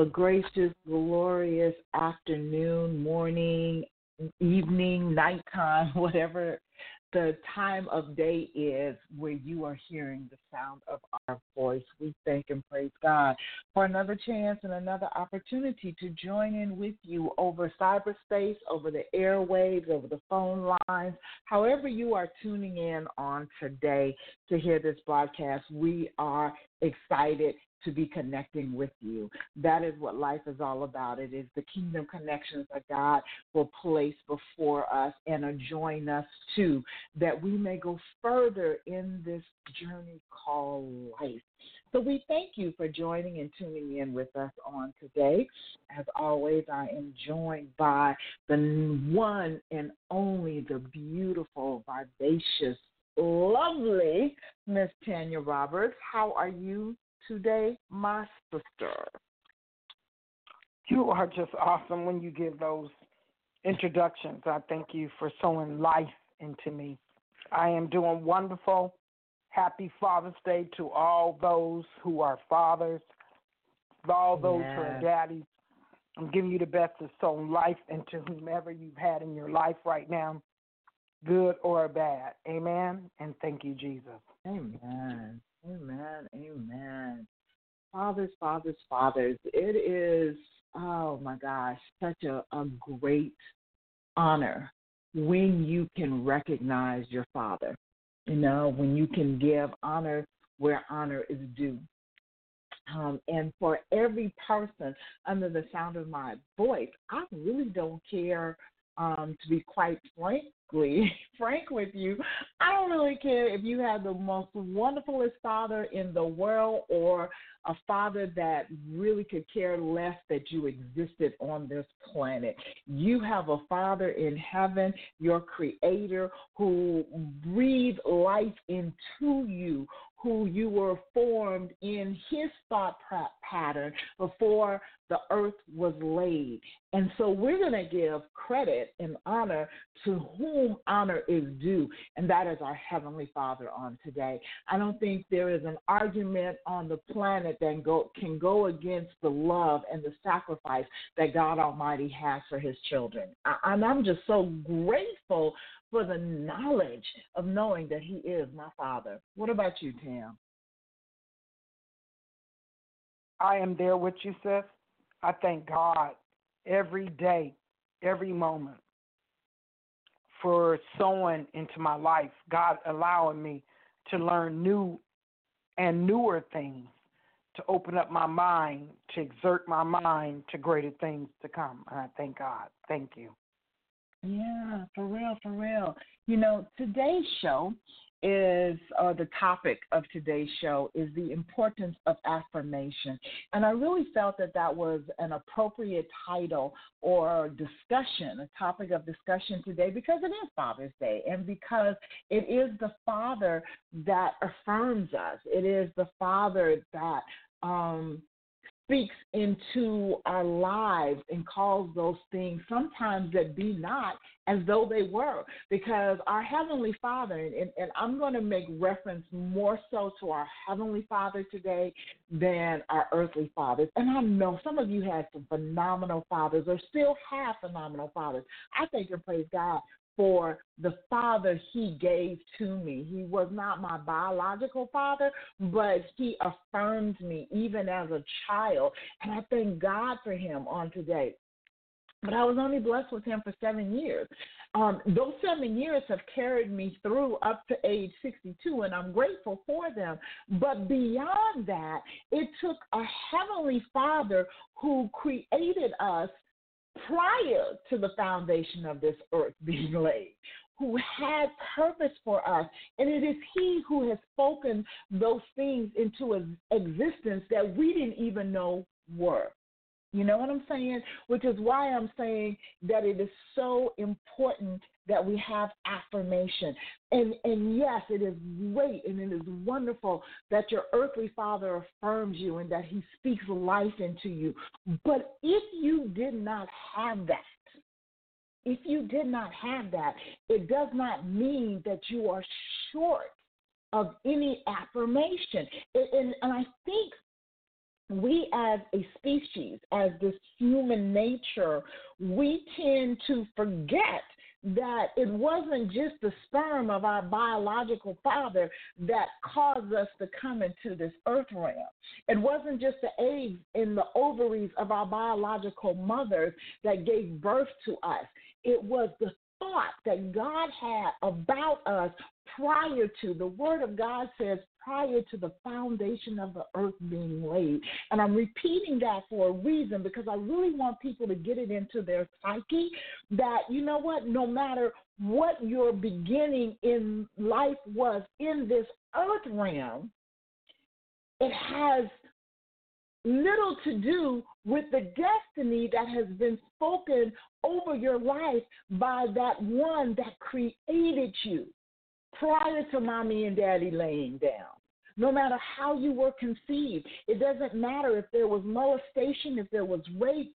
A gracious, glorious afternoon, morning, evening, nighttime, whatever the time of day is where you are hearing the sound of our voice. We thank and praise God for another chance and another opportunity to join in with you over cyberspace, over the airwaves, over the phone lines, however you are tuning in on today to hear this broadcast. We are excited to be connecting with you. That is what life is all about. It is the kingdom connections that God will place before us and adjoin us to, that we may go further in this journey called life. So we thank you for joining and tuning in with us on today. As always, I am joined by the one and only, the beautiful, vivacious, lovely Miss Tanya Roberts. How are you today, my sister? You are just awesome when you give those introductions. I thank you for sowing life into me. I am doing wonderful. Happy Father's Day to all those who are fathers, all those who are daddies. I'm giving you the best of sowing life into whomever you've had in your life right now, good or bad. Amen. And thank you, Jesus. Amen. Amen. Amen. Fathers, fathers, fathers. It is, oh my gosh, such a, a great honor when you can recognize your father. You know, when you can give honor where honor is due. Um, and for every person under the sound of my voice, I really don't care, um, to be quite frank with you. I don't really care if you have the most wonderfulest father in the world or a father that really could care less that you existed on this planet. You have a father in heaven, your creator, who breathed life into you, who you were formed in his thought pattern before the earth was laid. And so we're going to give credit and honor to whom honor is due, and that is our Heavenly Father on today. I don't think there is an argument on the planet that go, can go against the love and the sacrifice that God Almighty has for His children. I, and I'm just so grateful for the knowledge of knowing that He is my Father. What about you, Tam? I am there with you, sis. I thank God every day, every moment for sowing into my life. God allowing me to learn new and newer things, to open up my mind, to exert my mind to greater things to come. And I thank God. Thank you. Yeah, for real, for real. You know, today's show is, or the topic of today's show is the importance of affirmation. And I really felt that that was an appropriate title or discussion, a topic of discussion today because it is Father's Day and because it is the Father that affirms us. It is the Father that, um, speaks into our lives and calls those things sometimes that be not as though they were. Because our Heavenly Father, and, and I'm going to make reference more so to our Heavenly Father today than our earthly fathers. And I know some of you had some phenomenal fathers or still have phenomenal fathers. I thank and praise God for the father he gave to me. He was not my biological father, but he affirmed me even as a child. And I thank God for him on today. But I was only blessed with him for seven years. Um, those seven years have carried me through up to age 62, and I'm grateful for them. But beyond that, it took a heavenly father who created us prior to the foundation of this earth being laid, who had purpose for us. And it is He who has spoken those things into existence that we didn't even know were. You know what I'm saying? Which is why I'm saying that it is so important that we have affirmation. And and yes, it is great and it is wonderful that your earthly father affirms you and that he speaks life into you. But if you did not have that, if you did not have that, it does not mean that you are short of any affirmation. And, and, and I think we as a species, as this human nature, we tend to forget that it wasn't just the sperm of our biological father that caused us to come into this earth realm. It wasn't just the eggs in the ovaries of our biological mothers that gave birth to us. It was the thought that God had about us prior to, the Word of God says, prior to the foundation of the earth being laid. And I'm repeating that for a reason because I really want people to get it into their psyche that, you know what, no matter what your beginning in life was in this earth realm, it has little to do with the destiny that has been spoken over your life by that one that created you prior to mommy and daddy laying down. No matter how you were conceived, it doesn't matter if there was molestation, if there was rape,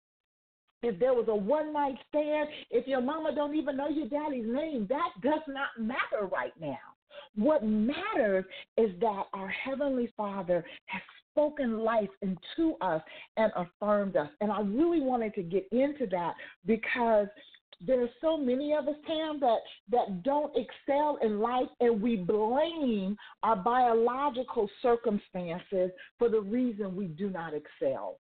if there was a one night stand, if your mama don't even know your daddy's name, that does not matter right now. What matters is that our Heavenly Father has spoken life into us and affirmed us. And I really wanted to get into that because there are so many of us, Tam, that, that don't excel in life, and we blame our biological circumstances for the reason we do not excel.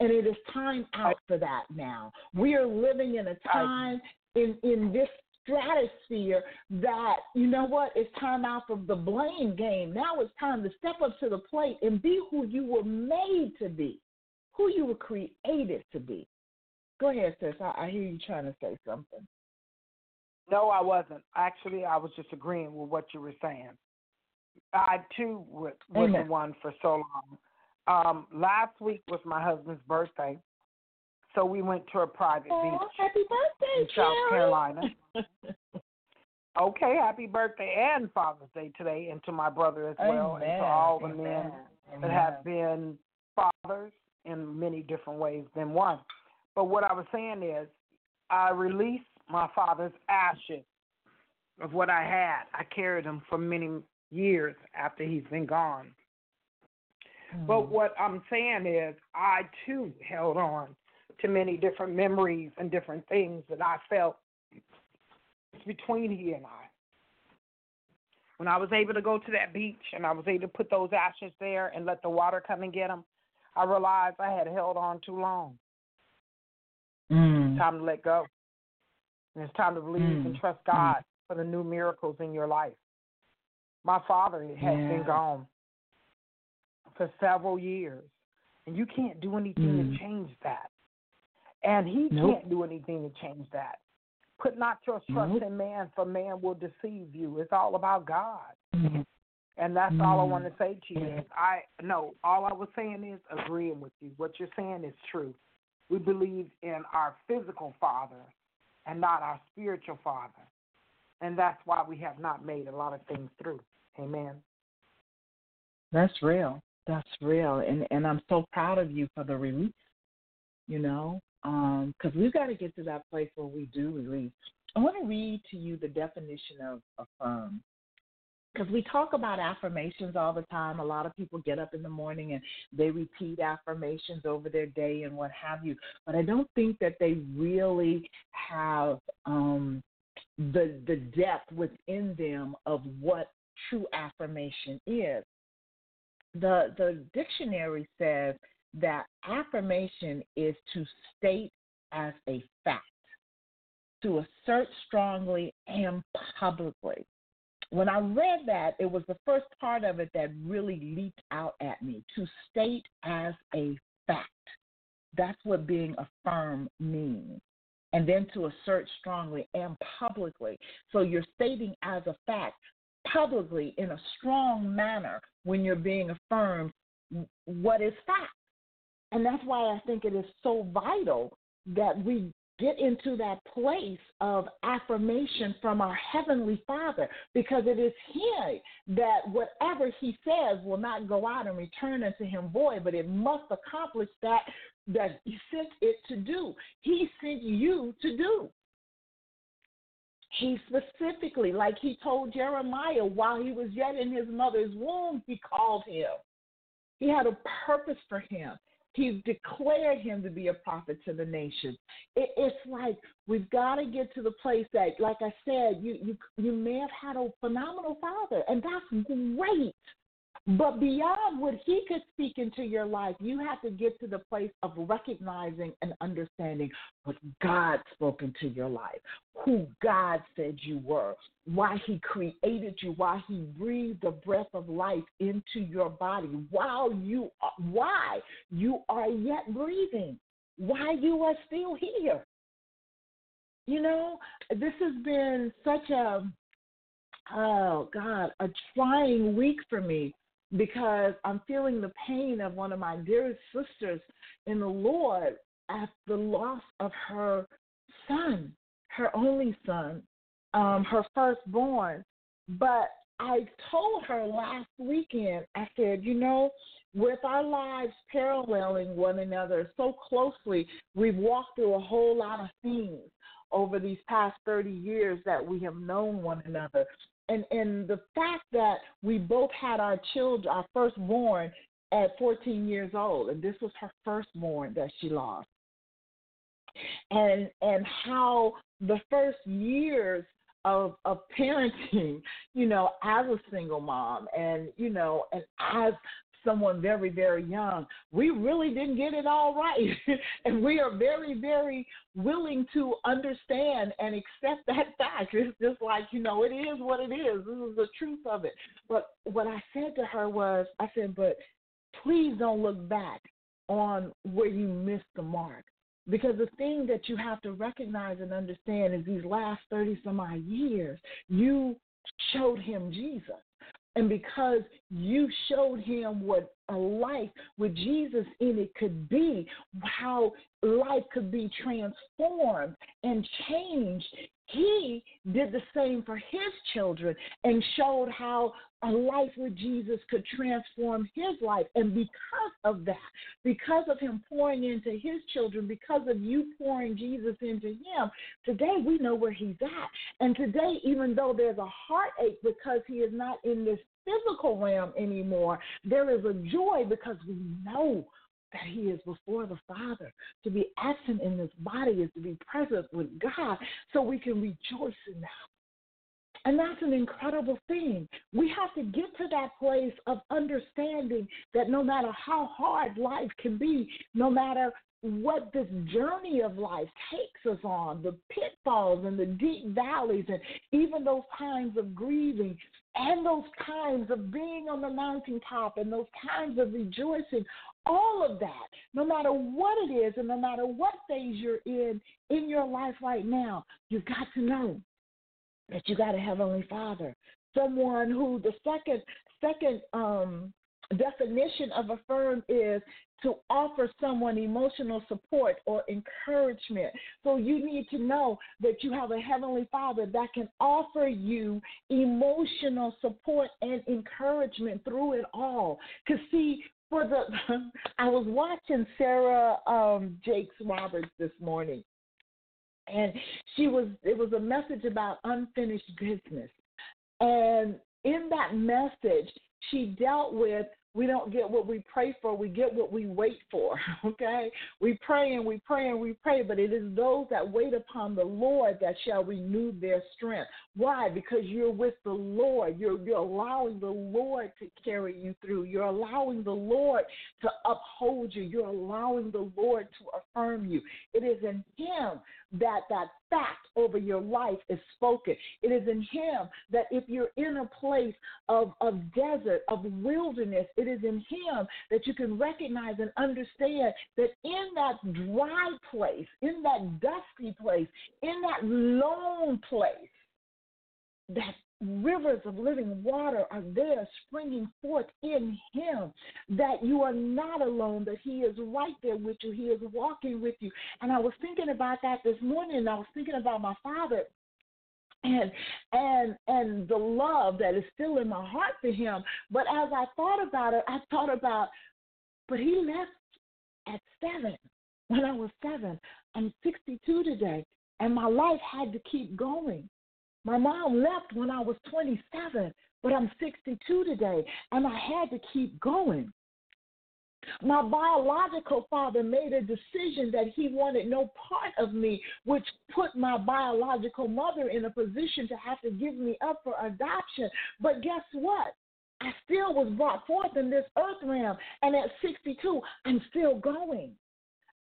And it is time out for that now. We are living in a time in, in this stratosphere that, you know what, it's time out for the blame game. Now it's time to step up to the plate and be who you were made to be, who you were created to be. Go ahead, sis. I, I hear you trying to say something. No, I wasn't. Actually, I was just agreeing with what you were saying. I too was, was the one for so long. Um, last week was my husband's birthday, so we went to a private oh, beach happy birthday, in South Carolina. okay, happy birthday and Father's Day today, and to my brother as well, Amen. and to all the Amen. men Amen. that have been fathers in many different ways than one. But what I was saying is, I released my father's ashes of what I had. I carried them for many years after he's been gone. Hmm. But what I'm saying is, I too held on to many different memories and different things that I felt between he and I. When I was able to go to that beach and I was able to put those ashes there and let the water come and get them, I realized I had held on too long. Mm. Time to let go. And it's time to believe Mm. and trust God for the new miracles in your life. My father has Yeah. been gone for several years, and you can't do anything Mm. to change that. And he Nope. can't do anything to change that. Put not your trust Nope. in man, for man will deceive you. It's all about God. Mm. And that's all I Mm. want to say to you. Is I no, all I was saying is agreeing with you. What you're saying is true. We believe in our physical father and not our spiritual father. And that's why we have not made a lot of things through. Amen. That's real. That's real, and and I'm so proud of you for the release. You know, um, because we've got to get to that place where we do release. I want to read to you the definition of affirm. Because we talk about affirmations all the time. A lot of people get up in the morning and they repeat affirmations over their day and what have you. But I don't think that they really have um, the the depth within them of what true affirmation is. The the dictionary says that affirmation is to state as a fact, to assert strongly and publicly. When I read that, it was the first part of it that really leaped out at me to state as a fact. That's what being affirmed means. And then to assert strongly and publicly. So you're stating as a fact publicly in a strong manner when you're being affirmed what is fact. And that's why I think it is so vital that we get into that place of affirmation from our Heavenly Father because it is He that whatever He says will not go out and return unto Him void, but it must accomplish that that He sent it to do. He sent you to do. He specifically, like He told Jeremiah while he was yet in his mother's womb, He called him. He had a purpose for him. He's declared him to be a prophet to the nations. It, it's like we've got to get to the place that, like I said, you you you may have had a phenomenal father, and that's great. But beyond what he could speak into your life, you have to get to the place of recognizing and understanding what God spoke into your life, who God said you were, why he created you, why he breathed the breath of life into your body, while you are, why you are yet breathing, why you are still here. You know, this has been such a oh God, a trying week for me because I'm feeling the pain of one of my dearest sisters in the Lord at the loss of her son, her only son, um, her firstborn. But I told her last weekend, I said, you know, with our lives paralleling one another so closely, we've walked through a whole lot of things over these past 30 years that we have known one another and and the fact that we both had our children, our firstborn, at 14 years old, and this was her firstborn that she lost, and and how the first years of of parenting, you know, as a single mom, and you know, and as someone very, very young, we really didn't get it all right. and we are very, very willing to understand and accept that fact. It's just like, you know, it is what it is. This is the truth of it. But what I said to her was, I said, but please don't look back on where you missed the mark. Because the thing that you have to recognize and understand is these last 30 some odd years, you showed him Jesus. And because you showed him what a life with Jesus in it could be, how life could be transformed and changed, he did the same for his children and showed how a life with Jesus could transform his life. And because of that, because of him pouring into his children, because of you pouring Jesus into him, today we know where he's at. And today, even though there's a heartache because he is not in this physical realm anymore, there is a joy because we know that he is before the Father. To be absent in this body is to be present with God, so we can rejoice in that. And that's an incredible thing. We have to get to that place of understanding that no matter how hard life can be, no matter what this journey of life takes us on, the pitfalls and the deep valleys, and even those times of grieving, and those times of being on the mountaintop, and those times of rejoicing, all of that, no matter what it is, and no matter what phase you're in in your life right now, you've got to know that you got a heavenly father someone who the second second um definition of affirm is to offer someone emotional support or encouragement. So you need to know that you have a heavenly father that can offer you emotional support and encouragement through it all. Cuz see, for the I was watching Sarah um Jakes Roberts this morning and she was it was a message about unfinished business and in that message she dealt with We don't get what we pray for, we get what we wait for. Okay? We pray and we pray and we pray, but it is those that wait upon the Lord that shall renew their strength. Why? Because you're with the Lord. You're, you're allowing the Lord to carry you through. You're allowing the Lord to uphold you. You're allowing the Lord to affirm you. It is in Him that that fact over your life is spoken. It is in Him that if you're in a place of, of desert, of wilderness, it is in Him that you can recognize and understand that in that dry place, in that dusty place, in that lone place, that rivers of living water are there springing forth in him that you are not alone that he is right there with you he is walking with you. And i was thinking about that this morning and i was thinking about my father and and and the love that is still in my heart for him. But as i thought about it i thought about but he left at seven when i was seven. I'm sixty two today and my life had to keep going my mom left when I was 27, but I'm 62 today, and I had to keep going. My biological father made a decision that he wanted no part of me, which put my biological mother in a position to have to give me up for adoption. But guess what? I still was brought forth in this earth realm, and at 62, I'm still going.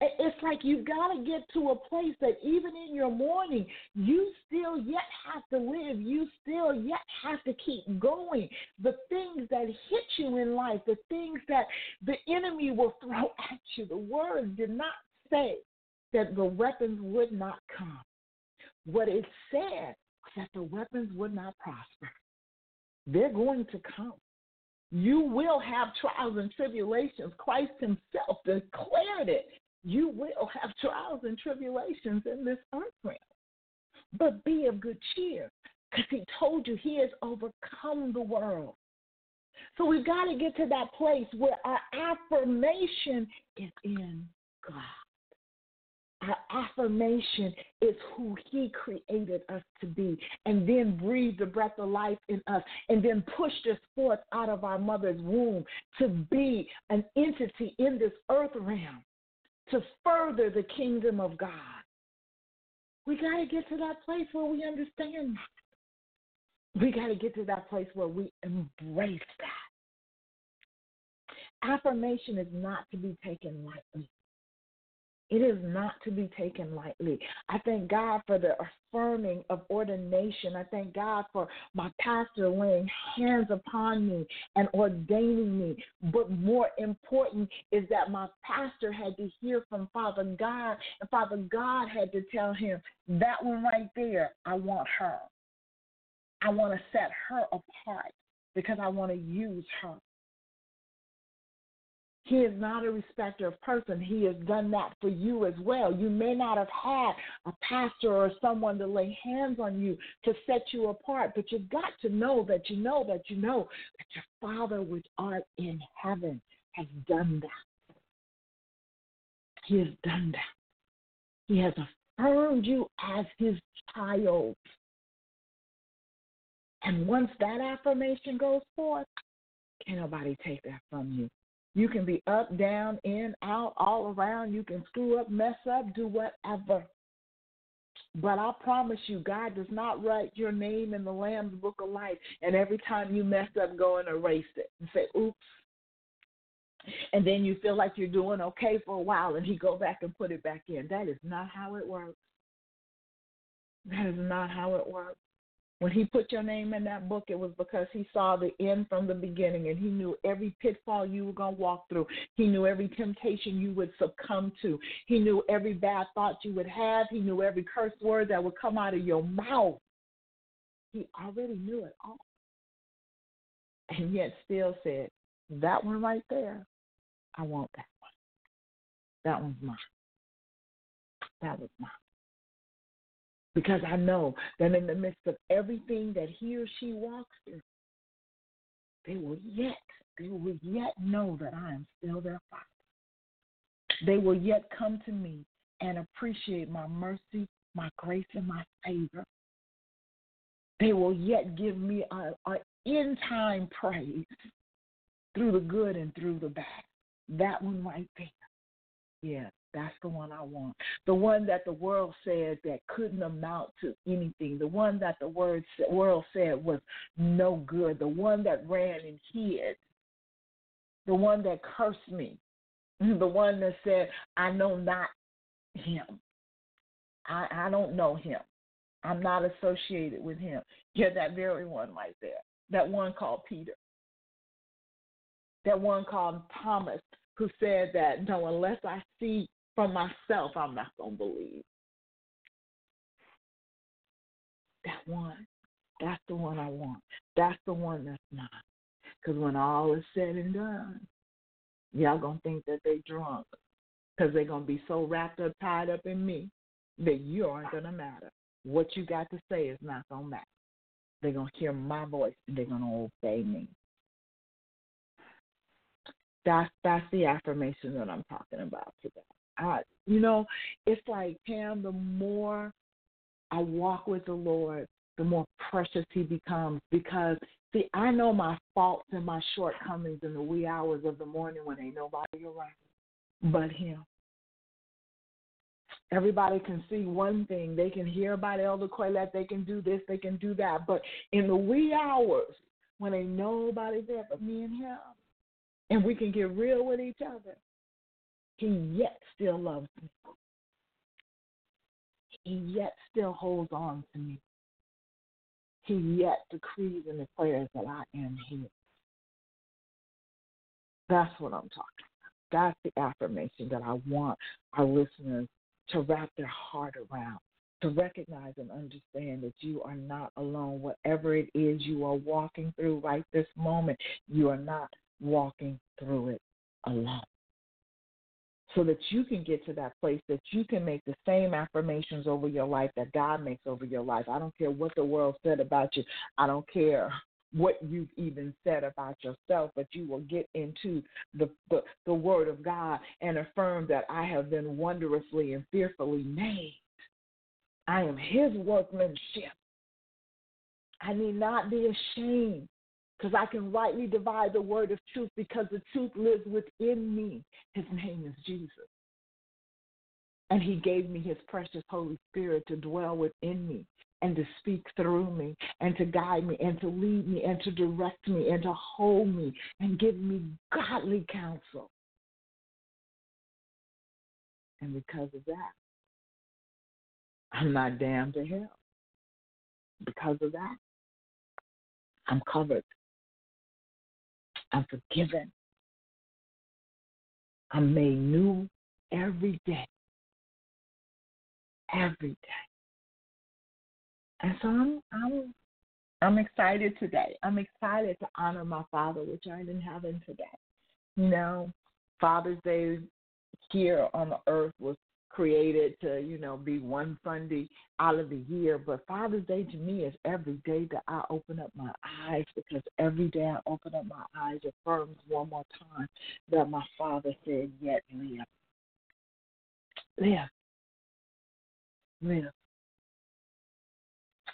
It's like you've got to get to a place that even in your mourning, you still yet have to live. You still yet have to keep going. The things that hit you in life, the things that the enemy will throw at you, the word did not say that the weapons would not come. What it said was that the weapons would not prosper. They're going to come. You will have trials and tribulations. Christ Himself declared it you will have trials and tribulations in this earth realm. But be of good cheer because he told you he has overcome the world. So we've got to get to that place where our affirmation is in God. Our affirmation is who He created us to be, and then breathed the breath of life in us, and then pushed us forth out of our mother's womb to be an entity in this earth realm to further the kingdom of God. We got to get to that place where we understand that. We got to get to that place where we embrace that. Affirmation is not to be taken lightly. It is not to be taken lightly. I thank God for the affirming of ordination. I thank God for my pastor laying hands upon me and ordaining me. But more important is that my pastor had to hear from Father God, and Father God had to tell him, that one right there, I want her. I want to set her apart because I want to use her. He is not a respecter of person. He has done that for you as well. You may not have had a pastor or someone to lay hands on you to set you apart, but you've got to know that you know that you know that your Father which art in heaven has done that. He has done that. He has affirmed you as his child. And once that affirmation goes forth, can't nobody take that from you. You can be up, down, in, out, all around. You can screw up, mess up, do whatever. But I promise you, God does not write your name in the Lamb's book of life and every time you mess up, go and erase it and say, oops. And then you feel like you're doing okay for a while and he go back and put it back in. That is not how it works. That is not how it works. When he put your name in that book, it was because he saw the end from the beginning and he knew every pitfall you were going to walk through. He knew every temptation you would succumb to. He knew every bad thought you would have. He knew every curse word that would come out of your mouth. He already knew it all. And yet still said, That one right there, I want that one. That one's mine. That was mine because I know that in the midst of everything that he or she walks through, they will yet, they will yet know that I am still their father. They will yet come to me and appreciate my mercy, my grace, and my favor. They will yet give me an in time praise through the good and through the bad. That one right there. Yeah, that's the one I want. The one that the world said that couldn't amount to anything. The one that the word world said was no good. The one that ran and hid. The one that cursed me. The one that said, I know not him. I, I don't know him. I'm not associated with him. Yeah, that very one right there. That one called Peter. That one called Thomas, who said that no, unless I see for myself, I'm not going to believe. That one, that's the one I want. That's the one that's mine. Because when all is said and done, y'all going to think that they drunk. Because they're going to be so wrapped up, tied up in me, that you aren't going to matter. What you got to say is not going to matter. They're going to hear my voice and they're going to obey me. That's that's the affirmation that I'm talking about today. I, you know, it's like Pam. The more I walk with the Lord, the more precious He becomes. Because see, I know my faults and my shortcomings in the wee hours of the morning when ain't nobody around but Him. Everybody can see one thing. They can hear about Elder Quaylette. They can do this. They can do that. But in the wee hours when ain't nobody there but me and Him, and we can get real with each other, he yet still loves me. He yet still holds on to me. He yet decrees and declares that I am his. That's what I'm talking about. That's the affirmation that I want our listeners to wrap their heart around, to recognize and understand that you are not alone. Whatever it is you are walking through right this moment, you are not walking through it alone. So that you can get to that place that you can make the same affirmations over your life that God makes over your life. I don't care what the world said about you. I don't care what you've even said about yourself, but you will get into the, the, the word of God and affirm that I have been wondrously and fearfully made. I am his workmanship. I need not be ashamed because I can rightly divide the word of truth because the truth lives within me. His name is Jesus. And he gave me his precious Holy Spirit to dwell within me and to speak through me and to guide me and to lead me and to direct me and to hold me and give me godly counsel. And because of that, I'm not damned to hell. Because of that, I'm covered I'm forgiven. I'm made new every day. Every day. And so I'm I'm I'm excited today. I'm excited to honor my father, which I didn't have in today. You know, Father's Day here on the earth was created to, you know, be one Sunday out of the year. But Father's Day to me is every day that I open up my eyes because every day I open up my eyes affirms one more time that my Father said, Yet live. Live. Live.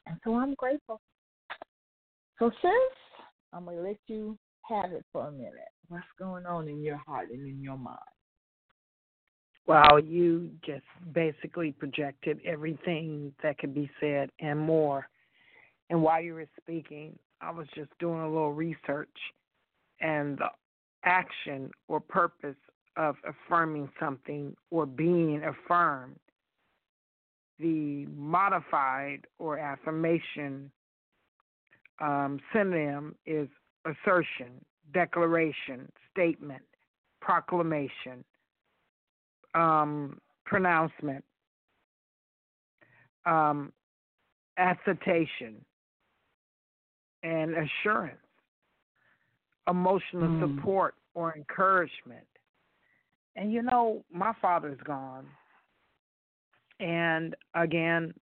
And so I'm grateful. So, sis, I'm going to let you have it for a minute. What's going on in your heart and in your mind? Well, you just basically projected everything that could be said and more. And while you were speaking, I was just doing a little research, and the action or purpose of affirming something or being affirmed, the modified or affirmation um, synonym is assertion, declaration, statement, proclamation, um, pronouncement, um, assertion, and assurance, emotional Mm. support or encouragement. And you know, my father's gone. And again,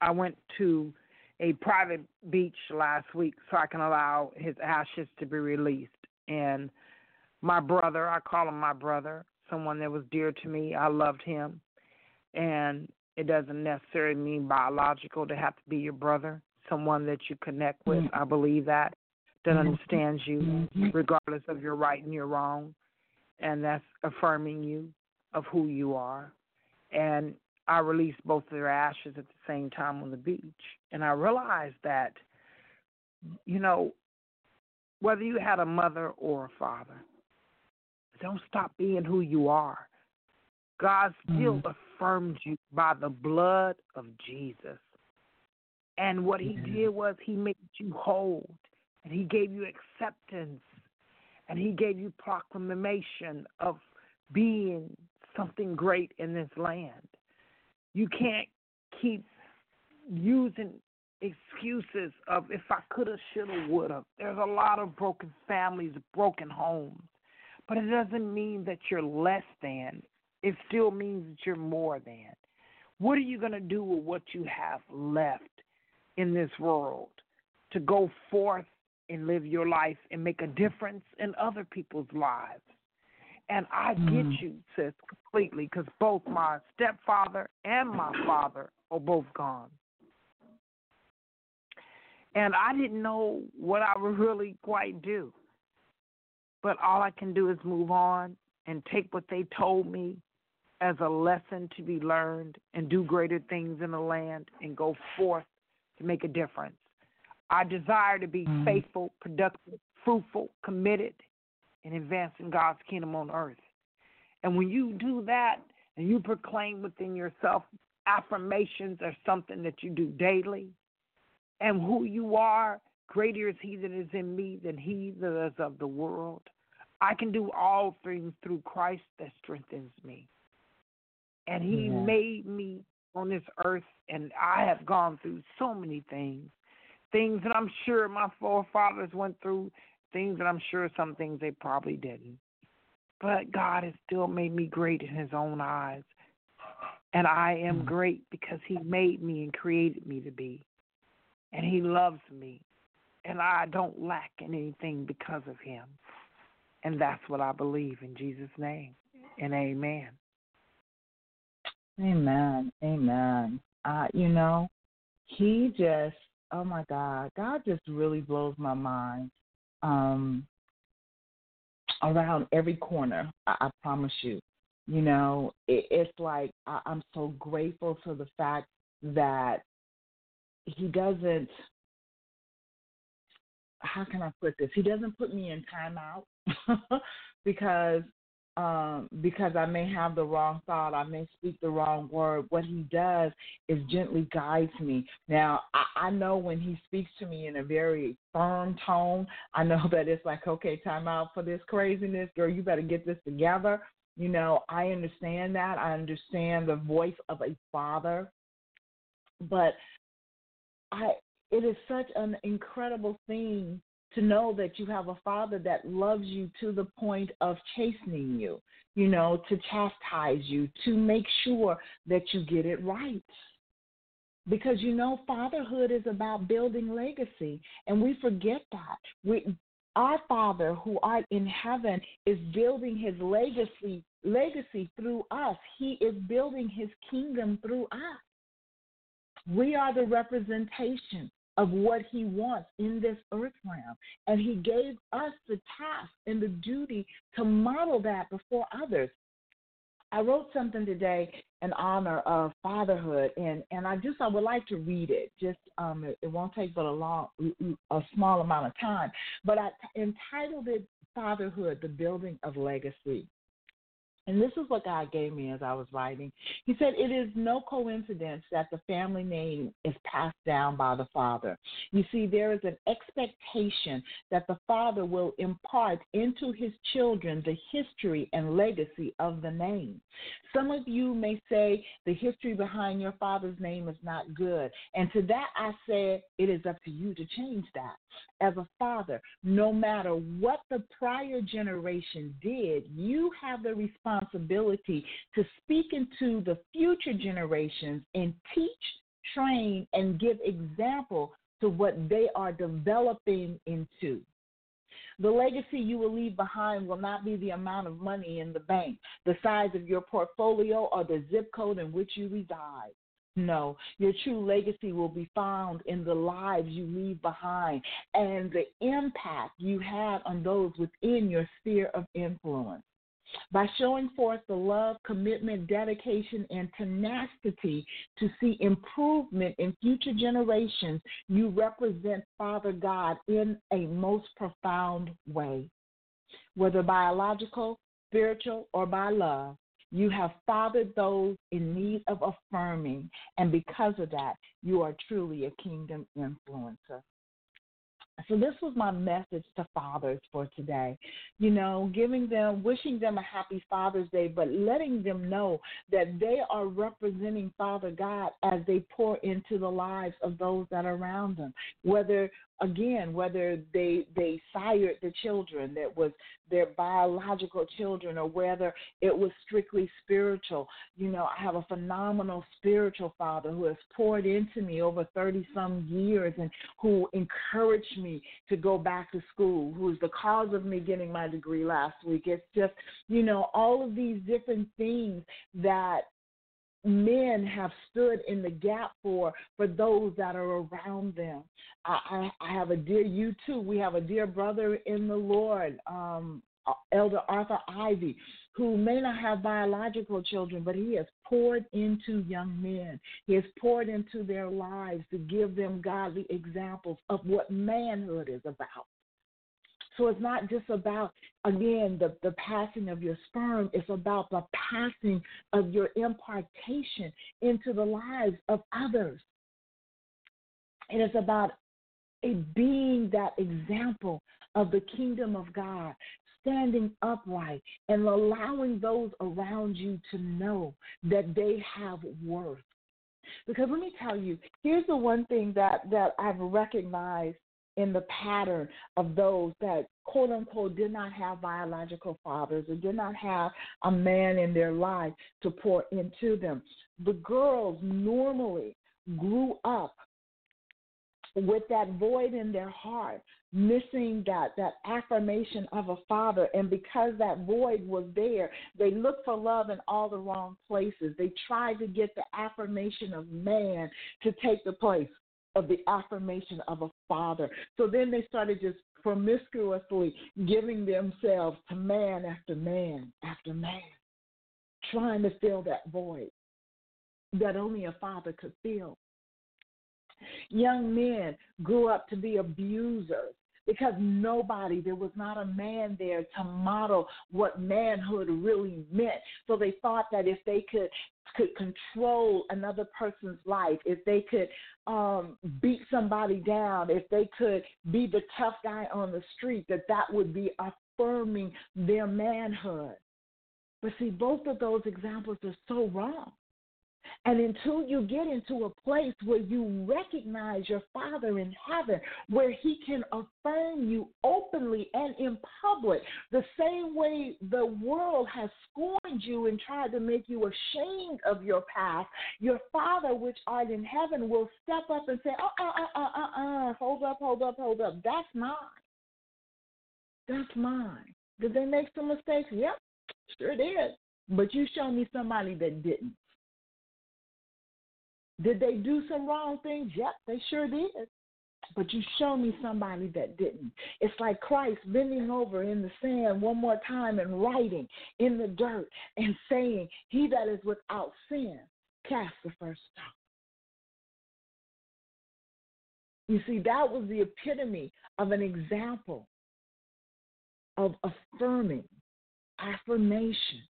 I went to a private beach last week so I can allow his ashes to be released. And my brother, I call him my brother, someone that was dear to me. I loved him. And it doesn't necessarily mean biological to have to be your brother, someone that you connect with. Mm. I believe that that Mhm. understands you Mhm. regardless of your right and your wrong, and that's affirming you of who you are. And I released both of their ashes at the same time on the beach, and I realized that, you know, whether you had a mother or a father, don't stop being who you are. God still Mm. affirmed you by the blood of Jesus. And what he Yeah. did was he made you whole and he gave you acceptance and he gave you proclamation of being something great in this land. You can't keep using excuses of if I could have, should have, would have. There's a lot of broken families, broken homes. But it doesn't mean that you're less than. It still means that you're more than. What are you going to do with what you have left in this world to go forth and live your life and make a difference in other people's lives? And I get Mm. you, sis, completely, because both my stepfather and my father are both gone. And I didn't know what I would really quite do. But all I can do is move on and take what they told me as a lesson to be learned and do greater things in the land and go forth to make a difference. I desire to be Mhm. faithful, productive, fruitful, committed in advancing God's kingdom on earth. And when you do that and you proclaim within yourself, affirmations are something that you do daily. And who you are, greater is He that is in me than He that is of the world. I can do all things through Christ that strengthens me. And He Yeah. made me on this earth, and I have gone through so many things. Things that I'm sure my forefathers went through, things that I'm sure some things they probably didn't. But God has still made me great in His own eyes. And I am Mm. great because He made me and created me to be. And He loves me. And I don't lack in anything because of Him. And that's what I believe in Jesus' name. And amen. Amen. Amen. Uh, you know, he just oh my God, God just really blows my mind. Um around every corner, I, I promise you. You know, it, it's like I, I'm so grateful for the fact that he doesn't how can I put this? He doesn't put me in timeout because um, because I may have the wrong thought, I may speak the wrong word. What he does is gently guides me. Now, I, I know when he speaks to me in a very firm tone, I know that it's like, okay, time out for this craziness, girl. You better get this together. You know, I understand that. I understand the voice of a father, but I it is such an incredible thing to know that you have a father that loves you to the point of chastening you, you know, to chastise you, to make sure that you get it right. Because you know, fatherhood is about building legacy, and we forget that. We, our Father who art in heaven is building his legacy legacy through us. He is building his kingdom through us. We are the representation of what he wants in this earth realm. And he gave us the task and the duty to model that before others. I wrote something today in honor of fatherhood, and, and I just I would like to read it. Just um, it, it won't take but a long, a small amount of time. But I entitled it "Fatherhood: The Building of Legacy." And this is what God gave me as I was writing. He said, It is no coincidence that the family name is passed down by the father. You see, there is an expectation that the father will impart into his children the history and legacy of the name. Some of you may say the history behind your father's name is not good. And to that I say, it is up to you to change that. As a father, no matter what the prior generation did, you have the responsibility to speak into the future generations and teach, train, and give example to what they are developing into. The legacy you will leave behind will not be the amount of money in the bank, the size of your portfolio, or the zip code in which you reside. No, your true legacy will be found in the lives you leave behind and the impact you have on those within your sphere of influence. By showing forth the love, commitment, dedication, and tenacity to see improvement in future generations, you represent Father God in a most profound way. Whether biological, spiritual, or by love, you have fathered those in need of affirming, and because of that, you are truly a kingdom influencer. So this was my message to fathers for today. You know, giving them, wishing them a happy Father's Day, but letting them know that they are representing Father God as they pour into the lives of those that are around them. Whether again, whether they they sired the children that was their biological children or whether it was strictly spiritual. You know, I have a phenomenal spiritual father who has poured into me over 30 some years and who encouraged me to go back to school, who is the cause of me getting my degree last week. It's just, you know, all of these different things that men have stood in the gap for for those that are around them. I, I, I have a dear you too. We have a dear brother in the Lord, um, Elder Arthur Ivy, who may not have biological children, but he has poured into young men. He has poured into their lives to give them godly examples of what manhood is about. So it's not just about, again, the, the passing of your sperm, it's about the passing of your impartation into the lives of others. It is about a being that example of the kingdom of God, standing upright and allowing those around you to know that they have worth. Because let me tell you, here's the one thing that, that I've recognized in the pattern of those that quote unquote did not have biological fathers or did not have a man in their life to pour into them. The girls normally grew up with that void in their heart, missing that that affirmation of a father and because that void was there they looked for love in all the wrong places they tried to get the affirmation of man to take the place of the affirmation of a father. So then they started just promiscuously giving themselves to man after man after man, trying to fill that void that only a father could fill. Young men grew up to be abusers because nobody, there was not a man there to model what manhood really meant. So they thought that if they could could control another person's life, if they could um, beat somebody down, if they could be the tough guy on the street, that that would be affirming their manhood. But see, both of those examples are so wrong. And until you get into a place where you recognize your Father in heaven, where He can affirm you openly and in public, the same way the world has scorned you and tried to make you ashamed of your past, your Father which art in heaven will step up and say, uh uh uh uh uh, uh hold up, hold up, hold up. That's mine. That's mine. Did they make some mistakes? Yep, sure did. But you show me somebody that didn't. Did they do some wrong things? Yep, they sure did. But you show me somebody that didn't. It's like Christ bending over in the sand one more time and writing in the dirt and saying, He that is without sin, cast the first stone. You see, that was the epitome of an example of affirming, affirmation.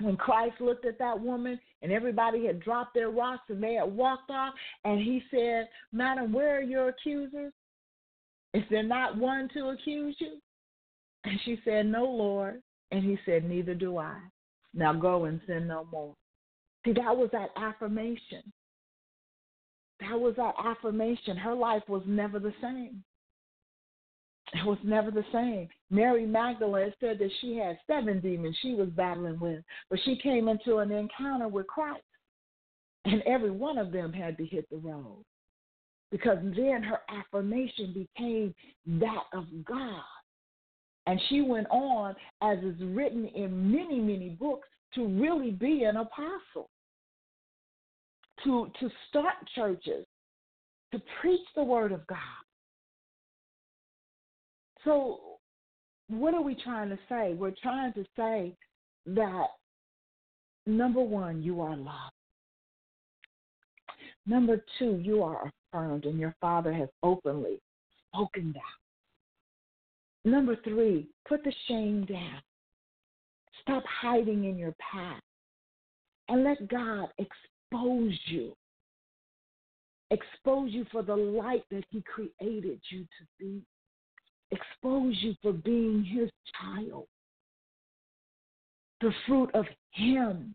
When Christ looked at that woman and everybody had dropped their rocks and they had walked off, and he said, Madam, where are your accusers? Is there not one to accuse you? And she said, No, Lord. And he said, Neither do I. Now go and sin no more. See, that was that affirmation. That was that affirmation. Her life was never the same. It was never the same. Mary Magdalene said that she had seven demons she was battling with, but she came into an encounter with Christ, and every one of them had to hit the road. Because then her affirmation became that of God. And she went on, as is written in many, many books, to really be an apostle. to to start churches, to preach the word of God. So what are we trying to say? We're trying to say that number one, you are loved. Number two, you are affirmed, and your father has openly spoken that. Number three, put the shame down. Stop hiding in your past and let God expose you. Expose you for the light that He created you to be. Expose you for being His child. The fruit of Him.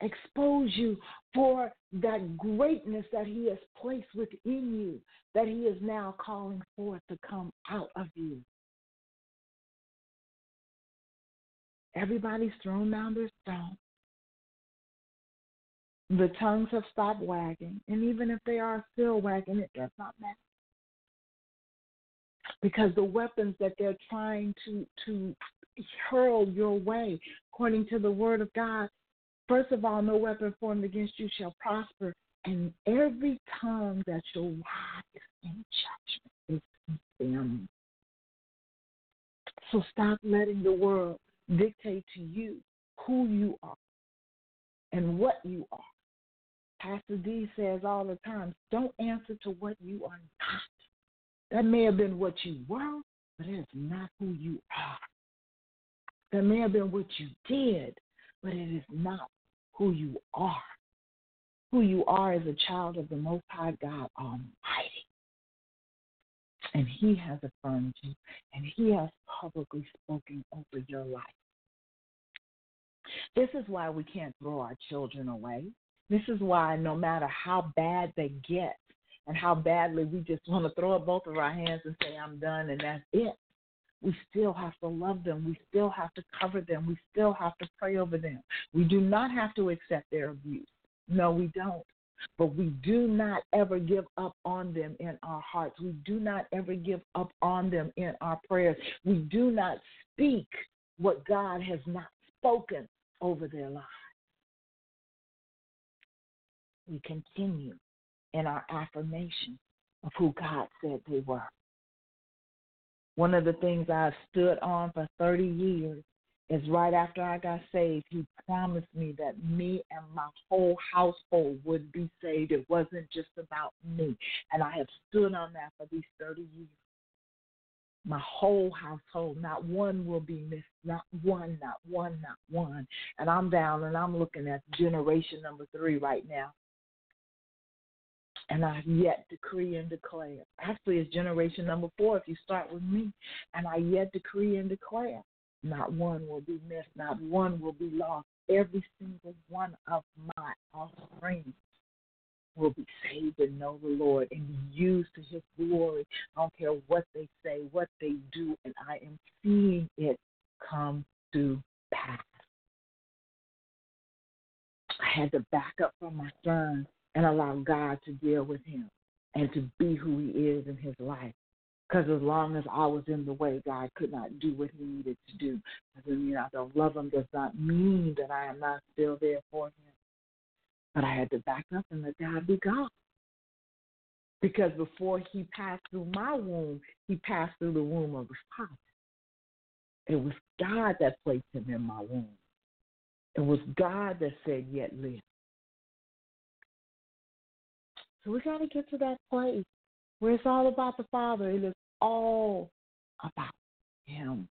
Expose you for that greatness that He has placed within you, that He is now calling forth to come out of you. Everybody's thrown down their stone. The tongues have stopped wagging, and even if they are still wagging, it does not matter. Because the weapons that they're trying to to hurl your way, according to the word of God, first of all, no weapon formed against you shall prosper, and every tongue that shall rise in judgment is condemned. So stop letting the world dictate to you who you are and what you are. Pastor D says all the time, don't answer to what you are not. That may have been what you were, but it is not who you are. That may have been what you did, but it is not who you are. Who you are is a child of the Most High God Almighty. And He has affirmed you, and He has publicly spoken over your life. This is why we can't throw our children away. This is why no matter how bad they get and how badly we just want to throw up both of our hands and say, I'm done and that's it, we still have to love them. We still have to cover them. We still have to pray over them. We do not have to accept their abuse. No, we don't. But we do not ever give up on them in our hearts. We do not ever give up on them in our prayers. We do not speak what God has not spoken over their lives. We continue in our affirmation of who God said they were. One of the things I've stood on for 30 years is right after I got saved, he promised me that me and my whole household would be saved. It wasn't just about me. And I have stood on that for these 30 years. My whole household, not one will be missed, not one, not one, not one. And I'm down and I'm looking at generation number three right now. And I've yet decree and declare. Actually, it's generation number four if you start with me. And I yet decree and declare not one will be missed, not one will be lost. Every single one of my offspring will be saved and know the Lord and be used to his glory. I don't care what they say, what they do, and I am seeing it come to pass. I had to back up from my son and allow God to deal with him and to be who he is in his life. Because as long as I was in the way, God could not do what he needed to do. Doesn't mean I don't love him, does not mean that I am not still there for him. But I had to back up and let God be God. Because before he passed through my womb, he passed through the womb of his father. It was God that placed him in my womb. It was God that said, Yet live. So we got to get to that place where it's all about the Father. It is all about Him.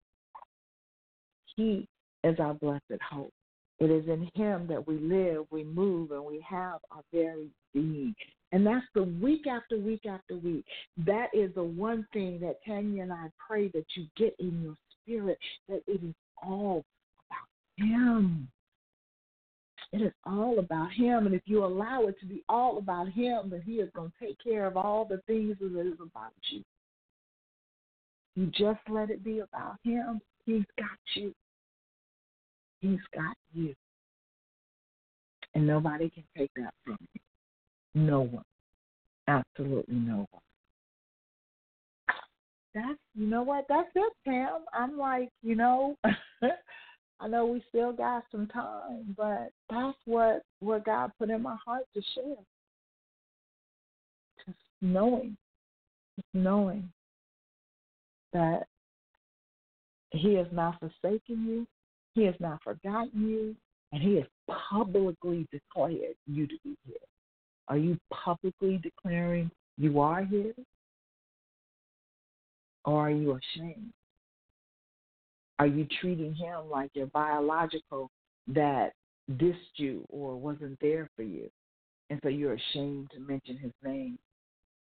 He is our blessed hope. It is in Him that we live, we move, and we have our very being. And that's the week after week after week. That is the one thing that Tanya and I pray that you get in your spirit that it is all about Him. It is all about Him. And if you allow it to be all about Him, then He is going to take care of all the things that is about you. You just let it be about Him. He's got you. He's got you. And nobody can take that from you. No one. Absolutely no one. That's you know what? That's it, Pam. I'm like, you know, I know we still got some time, but that's what what God put in my heart to share. Just knowing, just knowing that He has not forsaken you, He has not forgotten you, and He has publicly declared you to be here. Are you publicly declaring you are here? Or are you ashamed? Are you treating him like your biological that dissed you or wasn't there for you? And so you're ashamed to mention his name.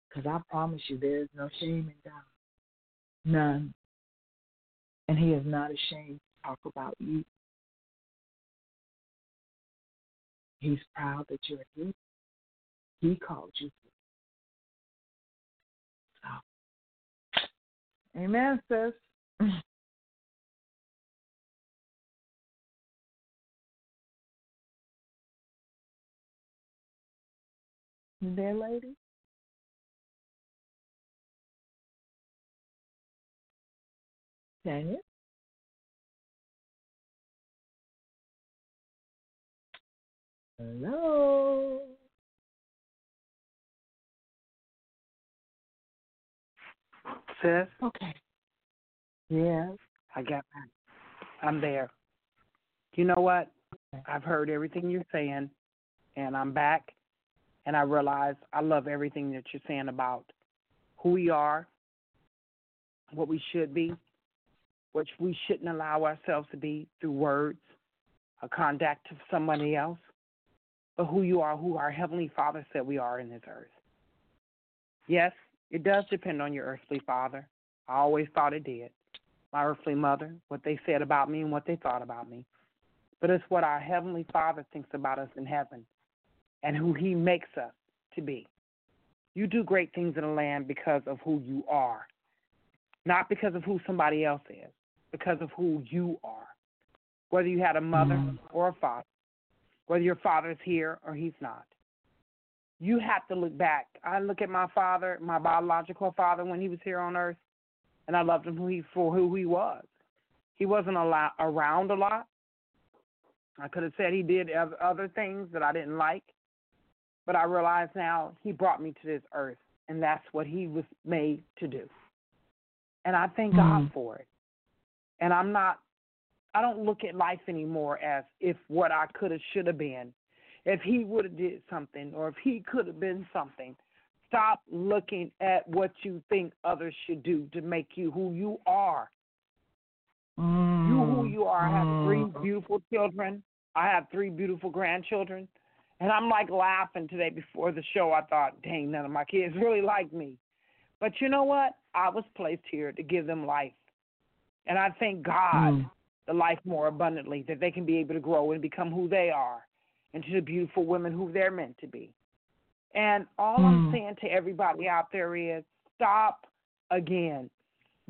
Because I promise you, there is no shame in God. None. And he is not ashamed to talk about you. He's proud that you're here. He called you. So, amen, sis. You there, lady? Tanya? Hello? Sis, Okay. Yes. I got that. I'm there. You know what? I've heard everything you're saying, and I'm back, and I realize I love everything that you're saying about who we are, what we should be, which we shouldn't allow ourselves to be through words or conduct to somebody else, but who you are, who our Heavenly Father said we are in this earth. Yes, it does depend on your earthly father. I always thought it did. My earthly mother, what they said about me and what they thought about me. But it's what our Heavenly Father thinks about us in heaven and who He makes us to be. You do great things in the land because of who you are, not because of who somebody else is, because of who you are. Whether you had a mother Mhm. or a father, whether your father's here or he's not. You have to look back. I look at my father, my biological father, when he was here on earth, and I loved him who he, for who he was. He wasn't a lot, around a lot. I could have said he did other things that I didn't like, but I realize now he brought me to this earth, and that's what he was made to do. And I thank God Mhm. for it. And I'm not, I don't look at life anymore as if what I could have, should have been, if he would have did something, or if he could have been something. Stop looking at what you think others should do to make you who you are. You who you are. I have three Mm. beautiful children. I have three beautiful grandchildren. And I'm like laughing today before the show. I thought, dang, none of my kids really like me. But you know what? I was placed here to give them life. And I thank God Mm. the life more abundantly, that they can be able to grow and become who they are and to the beautiful women who they're meant to be. And all I'm Mm. saying to everybody out there is stop again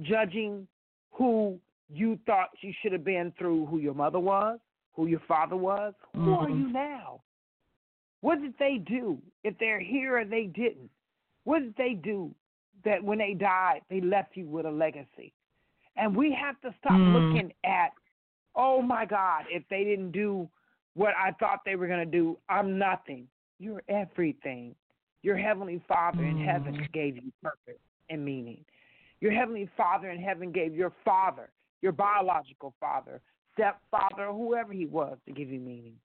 judging who you thought you should have been through who your mother was, who your father was. Who are Mhm. you now? What did they do if they're here or they didn't? What did they do that when they died, they left you with a legacy? And we have to stop Mm. looking at, oh my God, if they didn't do what I thought they were going to do, I'm nothing. You're everything. Your Heavenly Father in heaven Mm. gave you purpose and meaning. Your Heavenly Father in heaven gave your father, your biological father, stepfather, whoever he was, to give you meaning.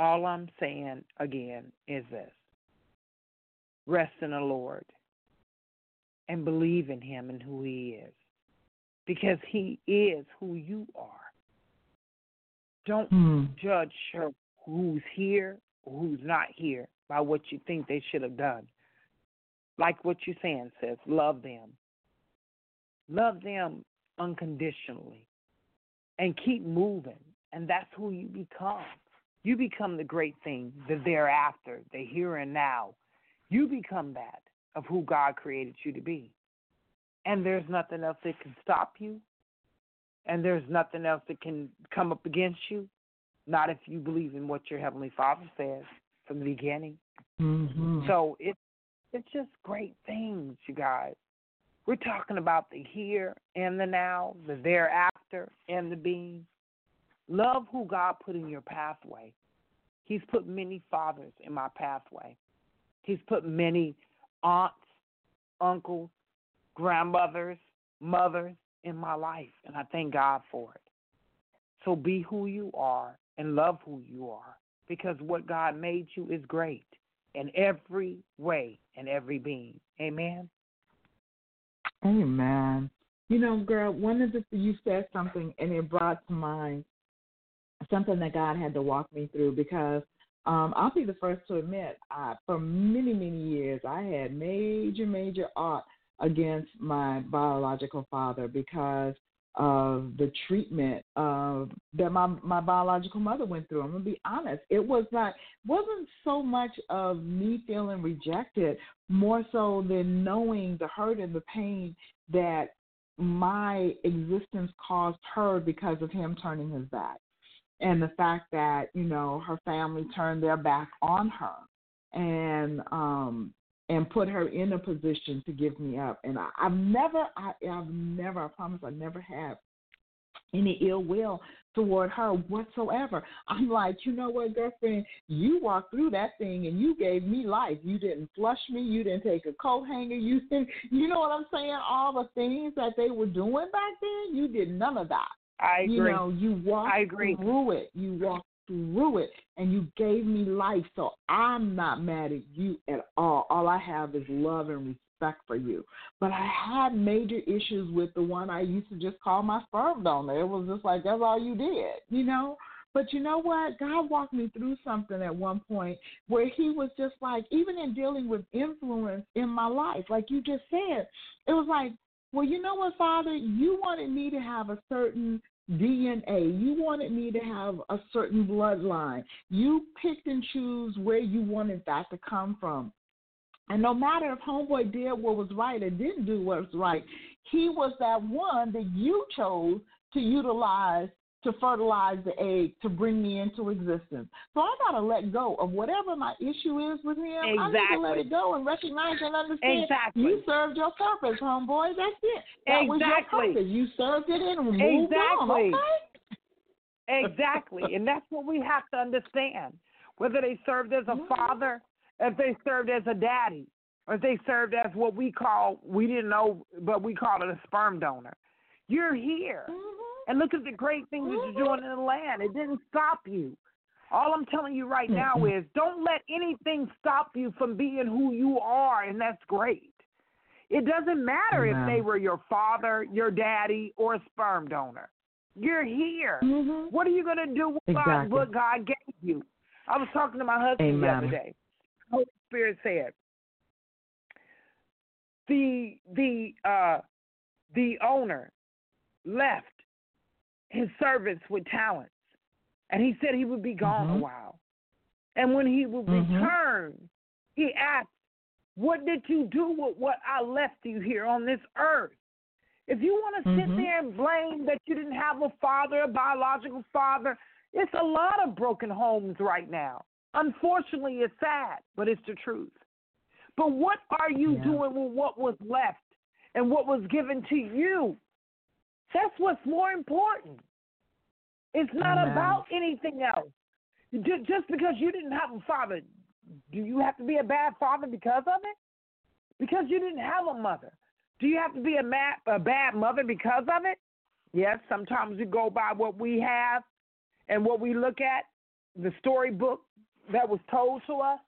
All I'm saying again is this rest in the Lord and believe in Him and who He is because He is who you are. Don't Mm. judge her who's here or who's not here by what you think they should have done. Like what you're saying says, love them. Love them unconditionally and keep moving. And that's who you become. You become the great thing, the thereafter, the here and now. You become that of who God created you to be. And there's nothing else that can stop you. And there's nothing else that can come up against you. Not if you believe in what your Heavenly Father says from the beginning. Mhm. So it's it's just great things, you guys. We're talking about the here and the now, the thereafter. and the being. Love who God put in your pathway. He's put many fathers in my pathway. He's put many aunts, uncles, grandmothers, mothers in my life, and I thank God for it. So be who you are and love who you are because what God made you is great in every way and every being. Amen. Amen. You know, girl, one of the you said something and it brought to mind something that God had to walk me through because um, I'll be the first to admit, I, for many, many years, I had major, major art against my biological father because of the treatment that my my biological mother went through. I'm gonna be honest. It was not wasn't so much of me feeling rejected, more so than knowing the hurt and the pain that my existence caused her because of him turning his back, and the fact that you know her family turned their back on her, and um and put her in a position to give me up. And I, I've never, I, I've never, I promise, I never have any ill will toward her whatsoever. I'm like, you know what, girlfriend, you walked through that thing and you gave me life. You didn't flush me. You didn't take a coat hanger. You didn't, you know what I'm saying? All the things that they were doing back then, you did none of that. I agree. You know, you walked I agree. through it. You walked through it and you gave me life. So I'm not mad at you at all. All I have is love and respect for you. But I had major issues with the one I used to just call my sperm donor. It was just like, that's all you did, you know? But you know what? God walked me through something at one point where He was just like, even in dealing with influence in my life, like you just said, it was like, well, you know what, Father? You wanted me to have a certain DNA. You wanted me to have a certain bloodline. You picked and choose where you wanted that to come from. And no matter if Homeboy did what was right or didn't do what was right, he was that one that you chose to utilize to fertilize the egg to bring me into existence. So I gotta let go of whatever my issue is with him. Exactly. I need to let it go and recognize and understand Exactly. you served your purpose, homeboy. That's it. That was your purpose. You served it and moved on. Exactly. Okay? Exactly. and that's what we have to understand. Whether they served as a Mhm. father, if they served as a daddy, or if they served as what we call, we didn't know, but we call it a sperm donor. You're here. Mhm. And look at the great things that you're doing in the land. It didn't stop you. All I'm telling you right now is don't let anything stop you from being who you are, and that's great. It doesn't matter if they were your father, your daddy, or a sperm donor. You're here. Mhm. What are you going to do with God, what God gave you? I was talking to my husband the other day. Holy Spirit said, the the uh the owner left his servants with talents, and he said he would be gone a Mhm. while. And when he would Mhm. return, he asked, "What did you do with what I left you here on this earth?" If you want to sit Mhm. there and blame that you didn't have a father, a biological father, it's a lot of broken homes right now. Unfortunately, it's sad, but it's the truth. But what are you Yeah. doing with what was left and what was given to you? That's what's more important. It's not Amen. about anything else. Just because you didn't have a father, do you have to be a bad father because of it? Because you didn't have a mother. Do you have to be a, a bad mother because of it? Yes, sometimes we go by what we have and what we look at, the storybook that was told to us.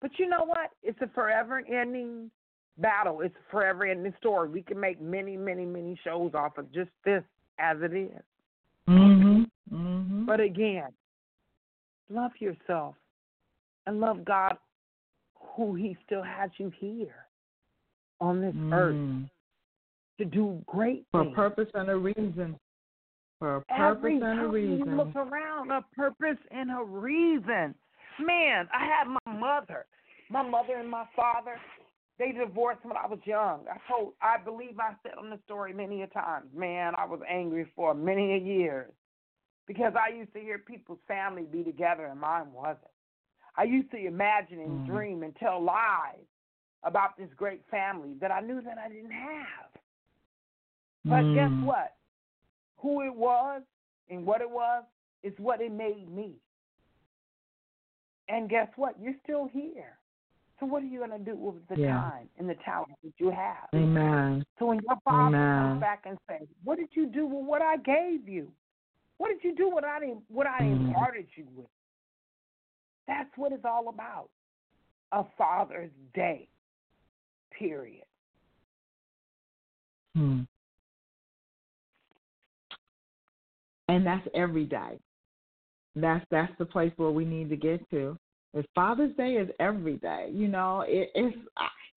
But you know what? It's a forever ending battle. It's a forever ending story. We can make many, many, many shows off of just this as it is. Mhm. Mhm. But again, love yourself and love God who He still has you here on this earth Mm. to do great For a things. purpose and a reason. For a purpose Every and a time you reason. look around, a purpose and a reason. Man, I had my mother, my mother and my father. They divorced when I was young. I told, I believe I said on the story many a times. Man, I was angry for many a years because I used to hear people's family be together and mine wasn't. I used to imagine and Mm. dream and tell lies about this great family that I knew that I didn't have. But guess Mm. what? who it was and what it was, is what it made me. And guess what? You're still here. So what are you going to do with the Yeah. time and the talent that you have? Amen. So when your father Amen. comes back and says, "What did you do with what I gave you? What did you do with what I what I Mhm. imparted you with?" That's what it's all about. A Father's Day. Period. Hmm. And that's every day. That's that's the place where we need to get to. Father's Day is every day, you know, it, it's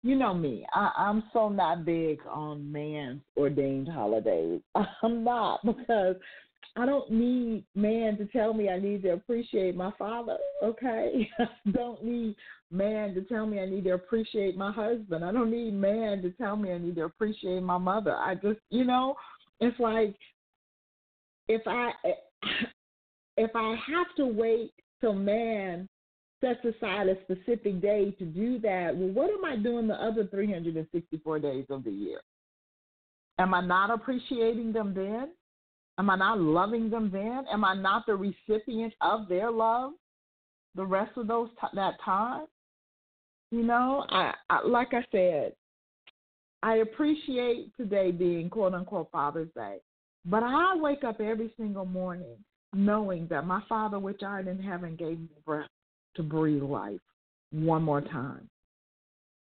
you know me. I, I'm so not big on man's ordained holidays. I'm not because I don't need man to tell me I need to appreciate my father. Okay, I don't need man to tell me I need to appreciate my husband. I don't need man to tell me I need to appreciate my mother. I just, you know, it's like if I if I have to wait till man sets aside a specific day to do that, well, what am I doing the other 364 days of the year? Am I not appreciating them then? Am I not loving them then? Am I not the recipient of their love the rest of those t- that time? You know, I, I like I said, I appreciate today being quote unquote Father's Day, but I wake up every single morning knowing that my Father which art in heaven gave me breath to breathe life one more time.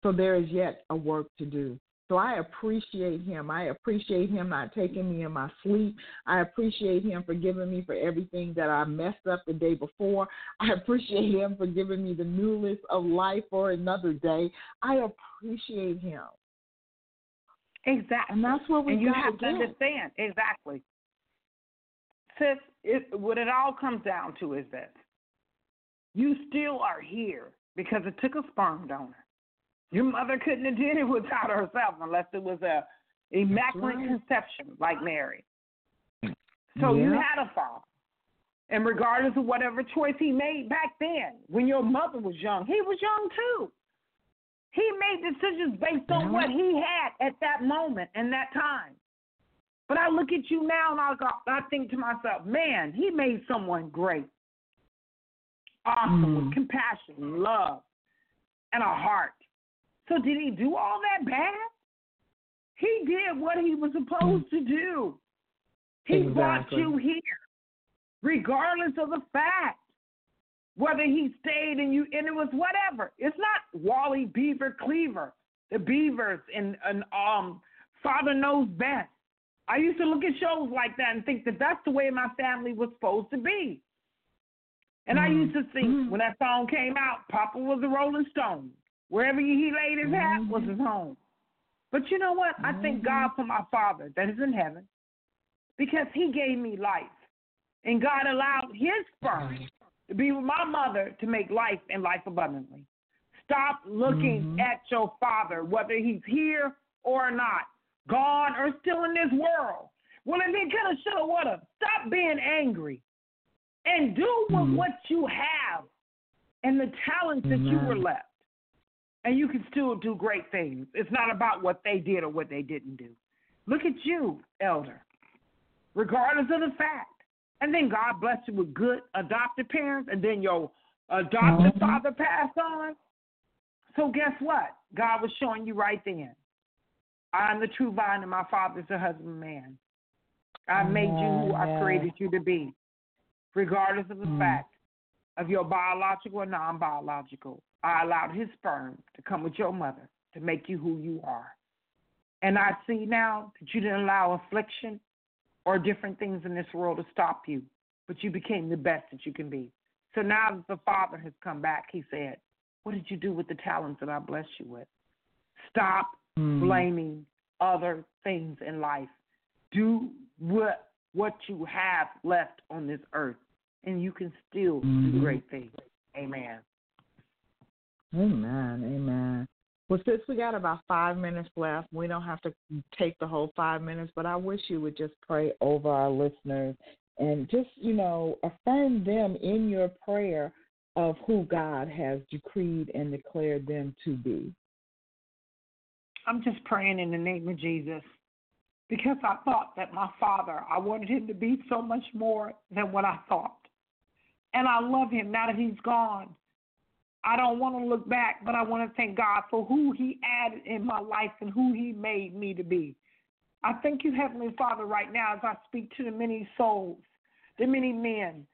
So there is yet a work to do. So I appreciate him. I appreciate him not taking me in my sleep. I appreciate him for giving me for everything that I messed up the day before. I appreciate him for giving me the newness of life for another day. I appreciate him. Exactly. And that's what we and you have to get. understand exactly. Sis, it, what it all comes down to is this: you still are here because it took a sperm donor. Your mother couldn't have did it without herself unless it was a immaculate right. conception like Mary. So you had a father. And regardless of whatever choice he made back then, when your mother was young, he was young too. He made decisions based on what he had at that moment and that time. But I look at you now and I, go, I think to myself, man, he made someone great. Awesome, Mhm. with compassion, love, and a heart. So did he do all that bad? He did what he was supposed to do. He brought you here, regardless of the fact whether he stayed and you and it was whatever. It's not Wally Beaver Cleaver, the Beavers and and um Father knows best. I used to look at shows like that and think that that's the way my family was supposed to be. And I Mhm. used to think Mhm. when that song came out, Papa was a Rolling Stone. Wherever he laid his hat was Mhm. his home. But you know what? I thank Mhm. God for my Father that is in heaven because he gave me life. And God allowed his sperm to be with my mother to make life and life abundantly. Stop looking at your father, whether he's here or not, gone or still in this world. Well, if he could have, should have, would have. Stop being angry and do with Mhm. what you have and the talents that you were left. And you can still do great things. It's not about what they did or what they didn't do. Look at you, elder, regardless of the fact. And then God blessed you with good adopted parents, and then your adopted Mhm. father passed on. So guess what? God was showing you right then. I'm the true vine, and my father's the husband man. I made you who I created you to be, regardless of the Mm. fact of your biological or non biological. I allowed his sperm to come with your mother to make you who you are. And I see now that you didn't allow affliction or different things in this world to stop you, but you became the best that you can be. So now that the Father has come back, he said, What did you do with the talents that I blessed you with? Stop Mm. blaming other things in life. Do what what you have left on this earth, and you can still do Mhm. great things. Amen. Amen. Amen. Well, since we got about five minutes left, we don't have to take the whole five minutes, but I wish you would just pray over our listeners and just, you know, affirm them in your prayer of who God has decreed and declared them to be. I'm just praying in the name of Jesus because I thought that my father, I wanted him to be so much more than what I thought. And I love him now that he's gone. I don't want to look back, but I want to thank God for who he added in my life and who he made me to be. I thank you, Heavenly Father, right now as I speak to the many souls, the many men,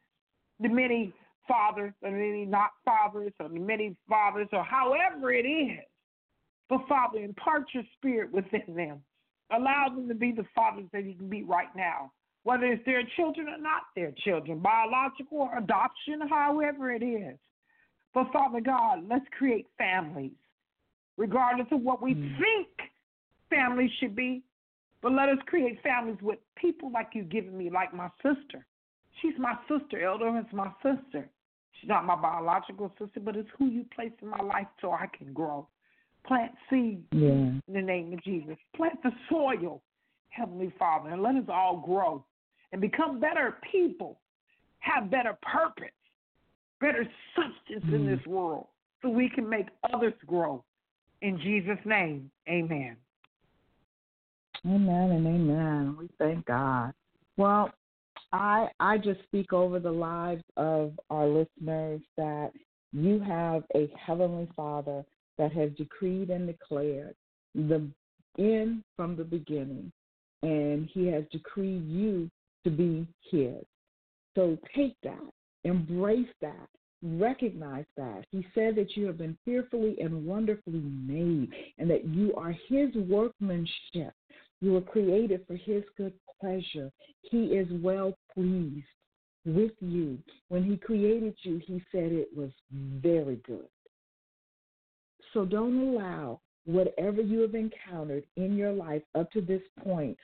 the many fathers, the many not fathers, or the many fathers, or however it is. But Father, impart your spirit within them. Allow them to be the fathers that you can be right now, whether it's their children or not their children, biological or adoption, however it is. But Father God, let's create families, regardless of what we Mm. think families should be. But let us create families with people like you've given me, like my sister. She's my sister. Elder is my sister. She's not my biological sister, but it's who you placed in my life so I can grow. Plant seeds Yeah. in the name of Jesus. Plant the soil, Heavenly Father, and let us all grow and become better people, have better purpose, better substance in Mm. this world so we can make others grow. In Jesus' name, amen. Amen and amen. We thank God. Well, I I just speak over the lives of our listeners that you have a heavenly Father that has decreed and declared the end from the beginning, and He has decreed you to be His. So take that, embrace that, recognize that. He said that you have been fearfully and wonderfully made, and that you are His workmanship. You were created for His good pleasure. He is well pleased with you. When He created you, He said it was very good. So don't allow whatever you have encountered in your life up to this point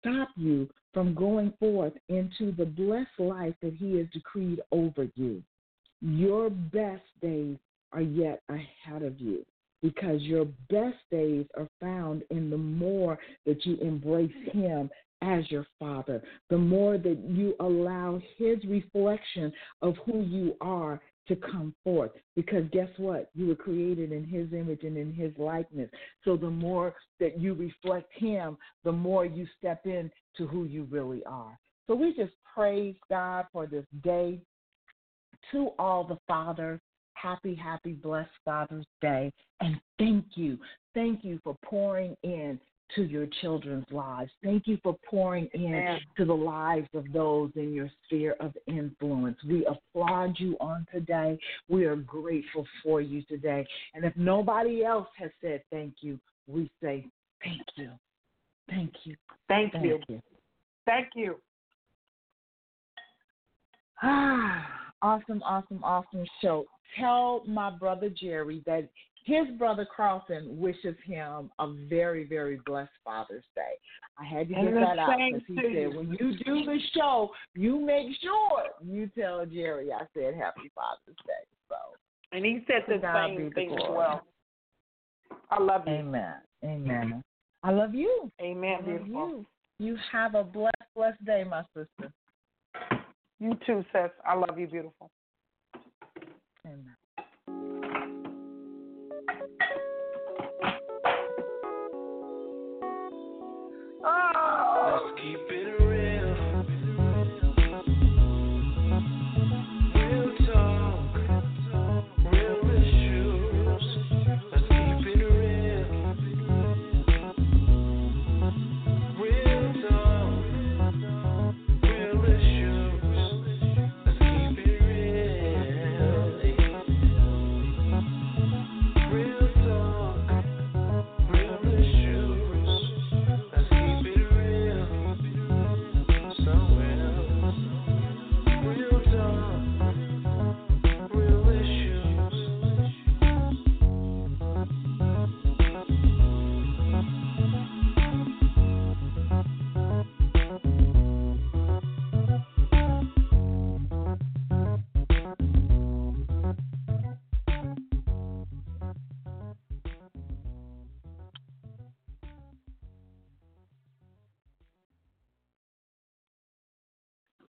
stop you from going forth into the blessed life that He has decreed over you. Your best days are yet ahead of you because your best days are found in the more that you embrace Him as your Father, the more that you allow His reflection of who you are to come forth. Because guess what? You were created in His image and in His likeness. So the more that you reflect Him, the more you step into who you really are. So we just praise God for this day. To all the fathers, happy, happy, blessed Father's Day. And thank you. Thank you for pouring in to your children's lives. Thank you for pouring in Amen. to the lives of those in your sphere of influence. We applaud you on today. We are grateful for you today. And if nobody else has said thank you, we say thank you. Thank you. Thank Thank you. you. Thank you. Ah, awesome, awesome, awesome show. Tell my brother Jerry that his brother Carlton wishes him a very, very blessed Father's Day. I had to get that out because he said when you do the show, you make sure you tell Jerry I said Happy Father's Day. So, And he said the same thing as well. I love you. Amen, Amen. I love you. Amen, I love beautiful. you. You have a blessed, blessed day, my sister. You too, sis. I love you, beautiful. Amen. Oh. Let's keep it real.